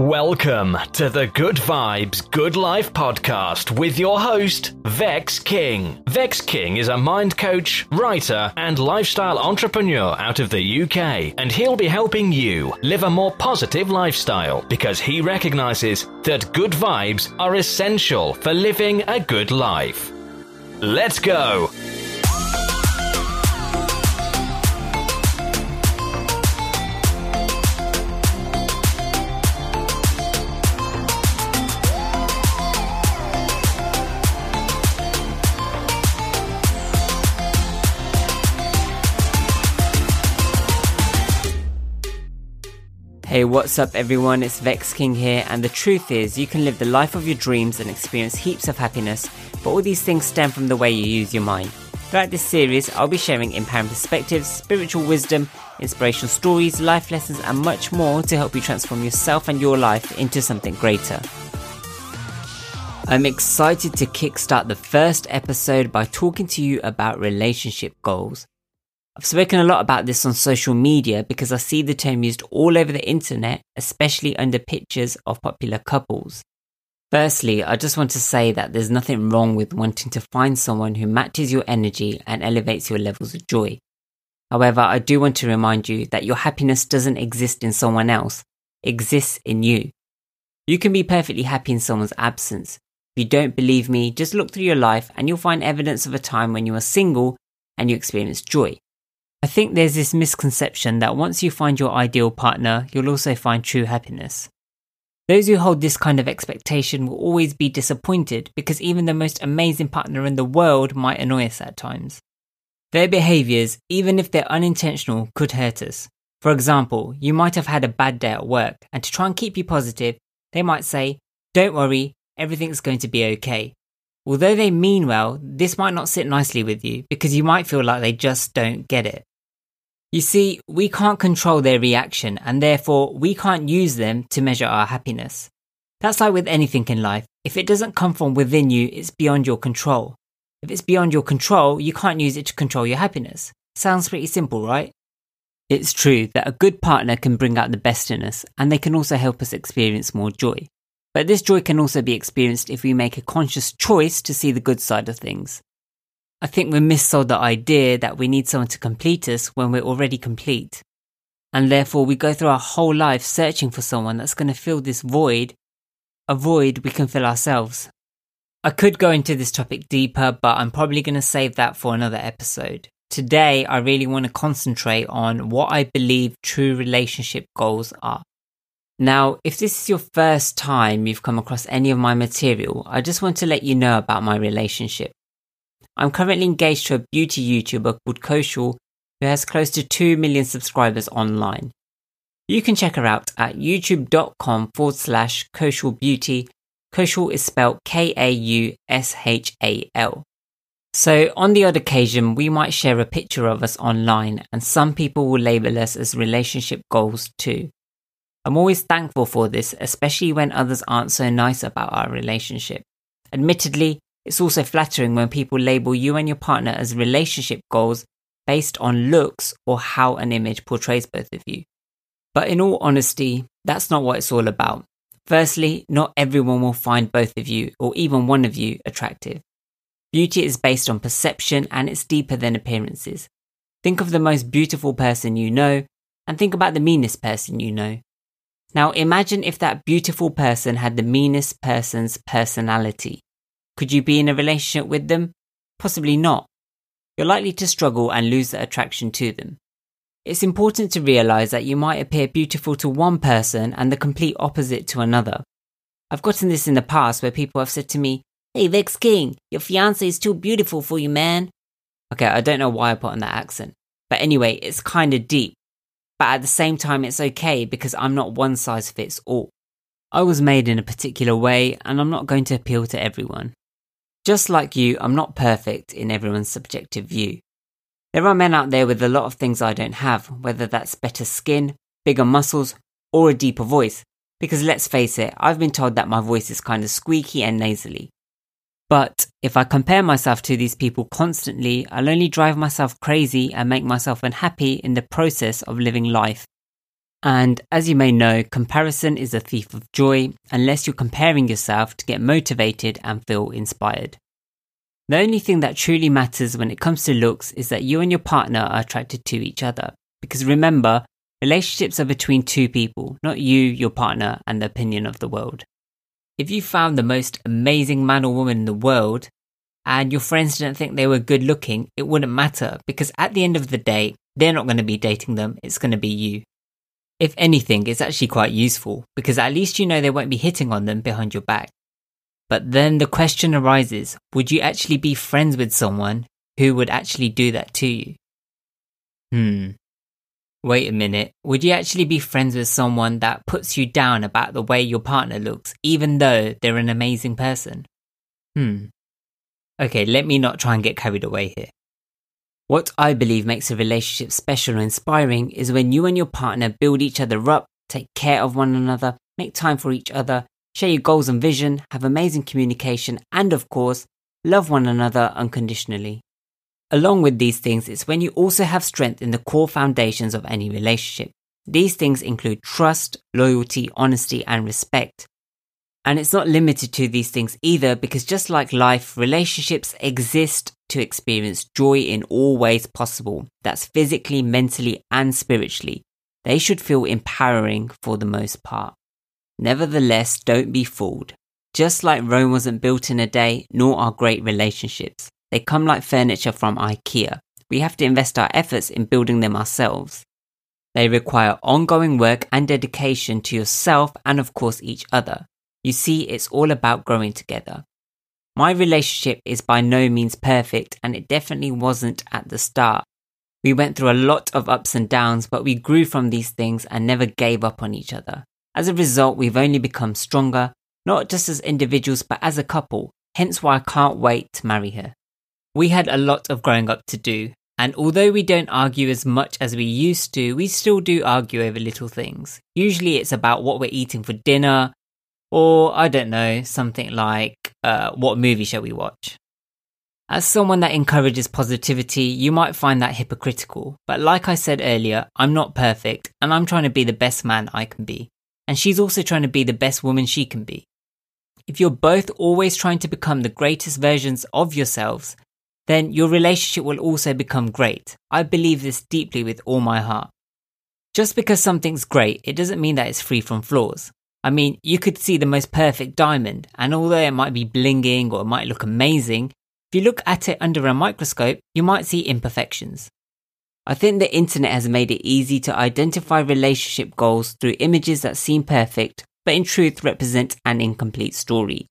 Welcome to the Good Vibes, Good Life podcast with your host, Vex King. Vex King is a mind coach, writer, and lifestyle entrepreneur out of the UK, and he'll be helping you live a more positive lifestyle because he recognizes that good vibes are essential for living a good life. Let's go! Hey, what's up, everyone? It's Vex King here, and the truth is, you can live the life of your dreams and experience heaps of happiness, but all these things stem from the way you use your mind. Throughout this series, I'll be sharing empowering perspectives, spiritual wisdom, inspirational stories, life lessons, and much more to help you transform yourself and your life into something greater. I'm excited to kickstart the first episode by talking to you about relationship goals. I've spoken a lot about this on social media because I see the term used all over the internet, especially under pictures of popular couples. Firstly, I just want to say that there's nothing wrong with wanting to find someone who matches your energy and elevates your levels of joy. However, I do want to remind you that your happiness doesn't exist in someone else, it exists in you. You can be perfectly happy in someone's absence. If you don't believe me, just look through your life and you'll find evidence of a time when you were single and you experienced joy. I think there's this misconception that once you find your ideal partner, you'll also find true happiness. Those who hold this kind of expectation will always be disappointed because even the most amazing partner in the world might annoy us at times. Their behaviors, even if they're unintentional, could hurt us. For example, you might have had a bad day at work, and to try and keep you positive, they might say, Don't worry, everything's going to be okay. Although they mean well, this might not sit nicely with you because you might feel like they just don't get it. You see, we can't control their reaction and therefore we can't use them to measure our happiness. That's like with anything in life. If it doesn't come from within you, it's beyond your control. If it's beyond your control, you can't use it to control your happiness. Sounds pretty simple, right? It's true that a good partner can bring out the best in us and they can also help us experience more joy. But this joy can also be experienced if we make a conscious choice to see the good side of things. I think we're missold the idea that we need someone to complete us when we're already complete. And therefore, we go through our whole life searching for someone that's going to fill this void, a void we can fill ourselves. I could go into this topic deeper, but I'm probably going to save that for another episode. Today, I really want to concentrate on what I believe true relationship goals are. Now, if this is your first time you've come across any of my material, I just want to let you know about my relationship. I'm currently engaged to a beauty YouTuber called Kaushal who has close to 2 million subscribers online. You can check her out at youtube.com forward slash Kaushal Beauty. Kaushal is spelled K A U S H A L. So, on the odd occasion, we might share a picture of us online, and some people will label us as relationship goals too. I'm always thankful for this, especially when others aren't so nice about our relationship. Admittedly, it's also flattering when people label you and your partner as relationship goals based on looks or how an image portrays both of you. But in all honesty, that's not what it's all about. Firstly, not everyone will find both of you or even one of you attractive. Beauty is based on perception and it's deeper than appearances. Think of the most beautiful person you know and think about the meanest person you know. Now imagine if that beautiful person had the meanest person's personality. Could you be in a relationship with them? Possibly not. You're likely to struggle and lose the attraction to them. It's important to realize that you might appear beautiful to one person and the complete opposite to another. I've gotten this in the past where people have said to me, Hey Vex King, your fiance is too beautiful for you, man. Okay, I don't know why I put on that accent. But anyway, it's kind of deep. But at the same time, it's okay because I'm not one size fits all. I was made in a particular way and I'm not going to appeal to everyone. Just like you, I'm not perfect in everyone's subjective view. There are men out there with a lot of things I don't have, whether that's better skin, bigger muscles, or a deeper voice. Because let's face it, I've been told that my voice is kind of squeaky and nasally. But if I compare myself to these people constantly, I'll only drive myself crazy and make myself unhappy in the process of living life. And as you may know, comparison is a thief of joy unless you're comparing yourself to get motivated and feel inspired. The only thing that truly matters when it comes to looks is that you and your partner are attracted to each other. Because remember, relationships are between two people, not you, your partner, and the opinion of the world. If you found the most amazing man or woman in the world and your friends didn't think they were good looking, it wouldn't matter because at the end of the day, they're not going to be dating them, it's going to be you. If anything, it's actually quite useful because at least you know they won't be hitting on them behind your back. But then the question arises would you actually be friends with someone who would actually do that to you? Hmm. Wait a minute. Would you actually be friends with someone that puts you down about the way your partner looks, even though they're an amazing person? Hmm. Okay, let me not try and get carried away here. What I believe makes a relationship special and inspiring is when you and your partner build each other up, take care of one another, make time for each other, share your goals and vision, have amazing communication, and of course, love one another unconditionally. Along with these things, it's when you also have strength in the core foundations of any relationship. These things include trust, loyalty, honesty, and respect. And it's not limited to these things either, because just like life, relationships exist to experience joy in all ways possible. That's physically, mentally, and spiritually. They should feel empowering for the most part. Nevertheless, don't be fooled. Just like Rome wasn't built in a day, nor are great relationships. They come like furniture from IKEA. We have to invest our efforts in building them ourselves. They require ongoing work and dedication to yourself and, of course, each other. You see, it's all about growing together. My relationship is by no means perfect, and it definitely wasn't at the start. We went through a lot of ups and downs, but we grew from these things and never gave up on each other. As a result, we've only become stronger, not just as individuals, but as a couple, hence why I can't wait to marry her. We had a lot of growing up to do, and although we don't argue as much as we used to, we still do argue over little things. Usually it's about what we're eating for dinner, or, I don't know, something like, uh, what movie shall we watch? As someone that encourages positivity, you might find that hypocritical. But like I said earlier, I'm not perfect, and I'm trying to be the best man I can be. And she's also trying to be the best woman she can be. If you're both always trying to become the greatest versions of yourselves, then your relationship will also become great. I believe this deeply with all my heart. Just because something's great, it doesn't mean that it's free from flaws. I mean, you could see the most perfect diamond, and although it might be blinging or it might look amazing, if you look at it under a microscope, you might see imperfections. I think the internet has made it easy to identify relationship goals through images that seem perfect, but in truth represent an incomplete story.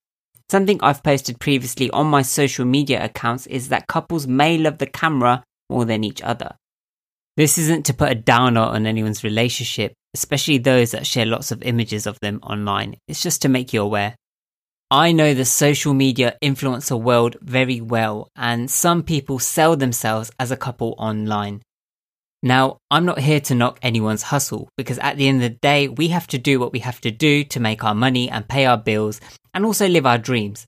Something I've posted previously on my social media accounts is that couples may love the camera more than each other. This isn't to put a downer on anyone's relationship, especially those that share lots of images of them online. It's just to make you aware. I know the social media influencer world very well, and some people sell themselves as a couple online. Now, I'm not here to knock anyone's hustle because at the end of the day, we have to do what we have to do to make our money and pay our bills and also live our dreams.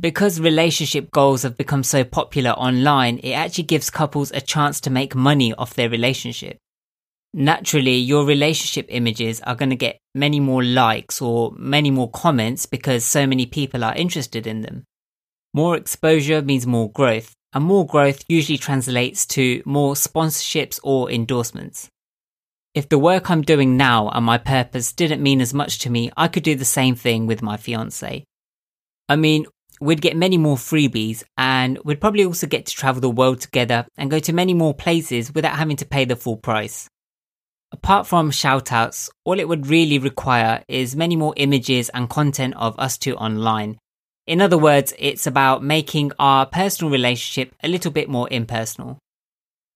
Because relationship goals have become so popular online, it actually gives couples a chance to make money off their relationship. Naturally, your relationship images are going to get many more likes or many more comments because so many people are interested in them. More exposure means more growth, and more growth usually translates to more sponsorships or endorsements. If the work I'm doing now and my purpose didn't mean as much to me, I could do the same thing with my fiance. I mean, we'd get many more freebies and we'd probably also get to travel the world together and go to many more places without having to pay the full price. Apart from shoutouts, all it would really require is many more images and content of us two online. In other words, it's about making our personal relationship a little bit more impersonal.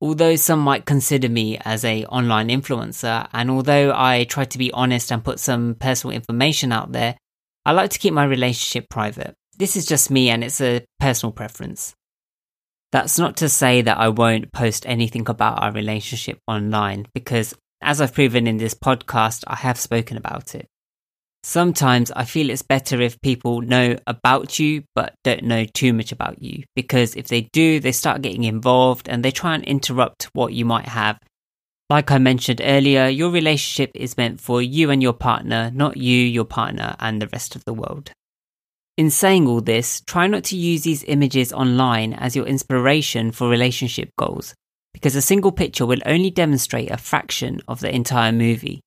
Although some might consider me as a online influencer, and although I try to be honest and put some personal information out there, I like to keep my relationship private. This is just me and it's a personal preference. That's not to say that I won't post anything about our relationship online because, as I've proven in this podcast, I have spoken about it. Sometimes I feel it's better if people know about you but don't know too much about you because if they do, they start getting involved and they try and interrupt what you might have. Like I mentioned earlier, your relationship is meant for you and your partner, not you, your partner, and the rest of the world. In saying all this, try not to use these images online as your inspiration for relationship goals, because a single picture will only demonstrate a fraction of the entire movie.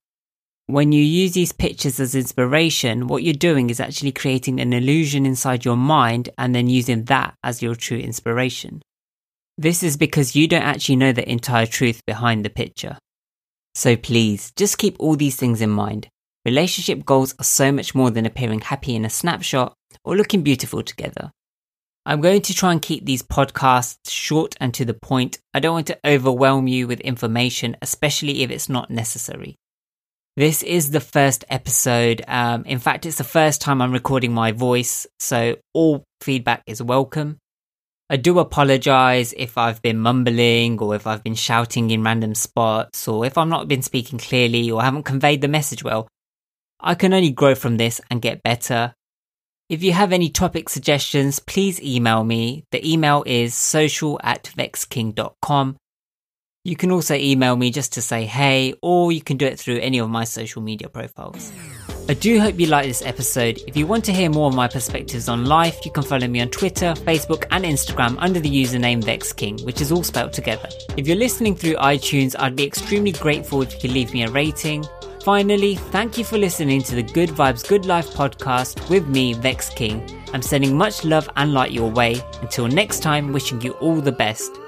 When you use these pictures as inspiration, what you're doing is actually creating an illusion inside your mind and then using that as your true inspiration. This is because you don't actually know the entire truth behind the picture. So please, just keep all these things in mind. Relationship goals are so much more than appearing happy in a snapshot or looking beautiful together. I'm going to try and keep these podcasts short and to the point. I don't want to overwhelm you with information, especially if it's not necessary. This is the first episode. Um, in fact, it's the first time I'm recording my voice, so all feedback is welcome. I do apologize if I've been mumbling or if I've been shouting in random spots or if I've not been speaking clearly or haven't conveyed the message well. I can only grow from this and get better. If you have any topic suggestions, please email me. The email is social at vexking.com. You can also email me just to say hey, or you can do it through any of my social media profiles. I do hope you like this episode. If you want to hear more of my perspectives on life, you can follow me on Twitter, Facebook, and Instagram under the username VexKing, which is all spelled together. If you're listening through iTunes, I'd be extremely grateful if you could leave me a rating. Finally, thank you for listening to the Good Vibes Good Life podcast with me, Vex King. I'm sending much love and light your way. Until next time, wishing you all the best.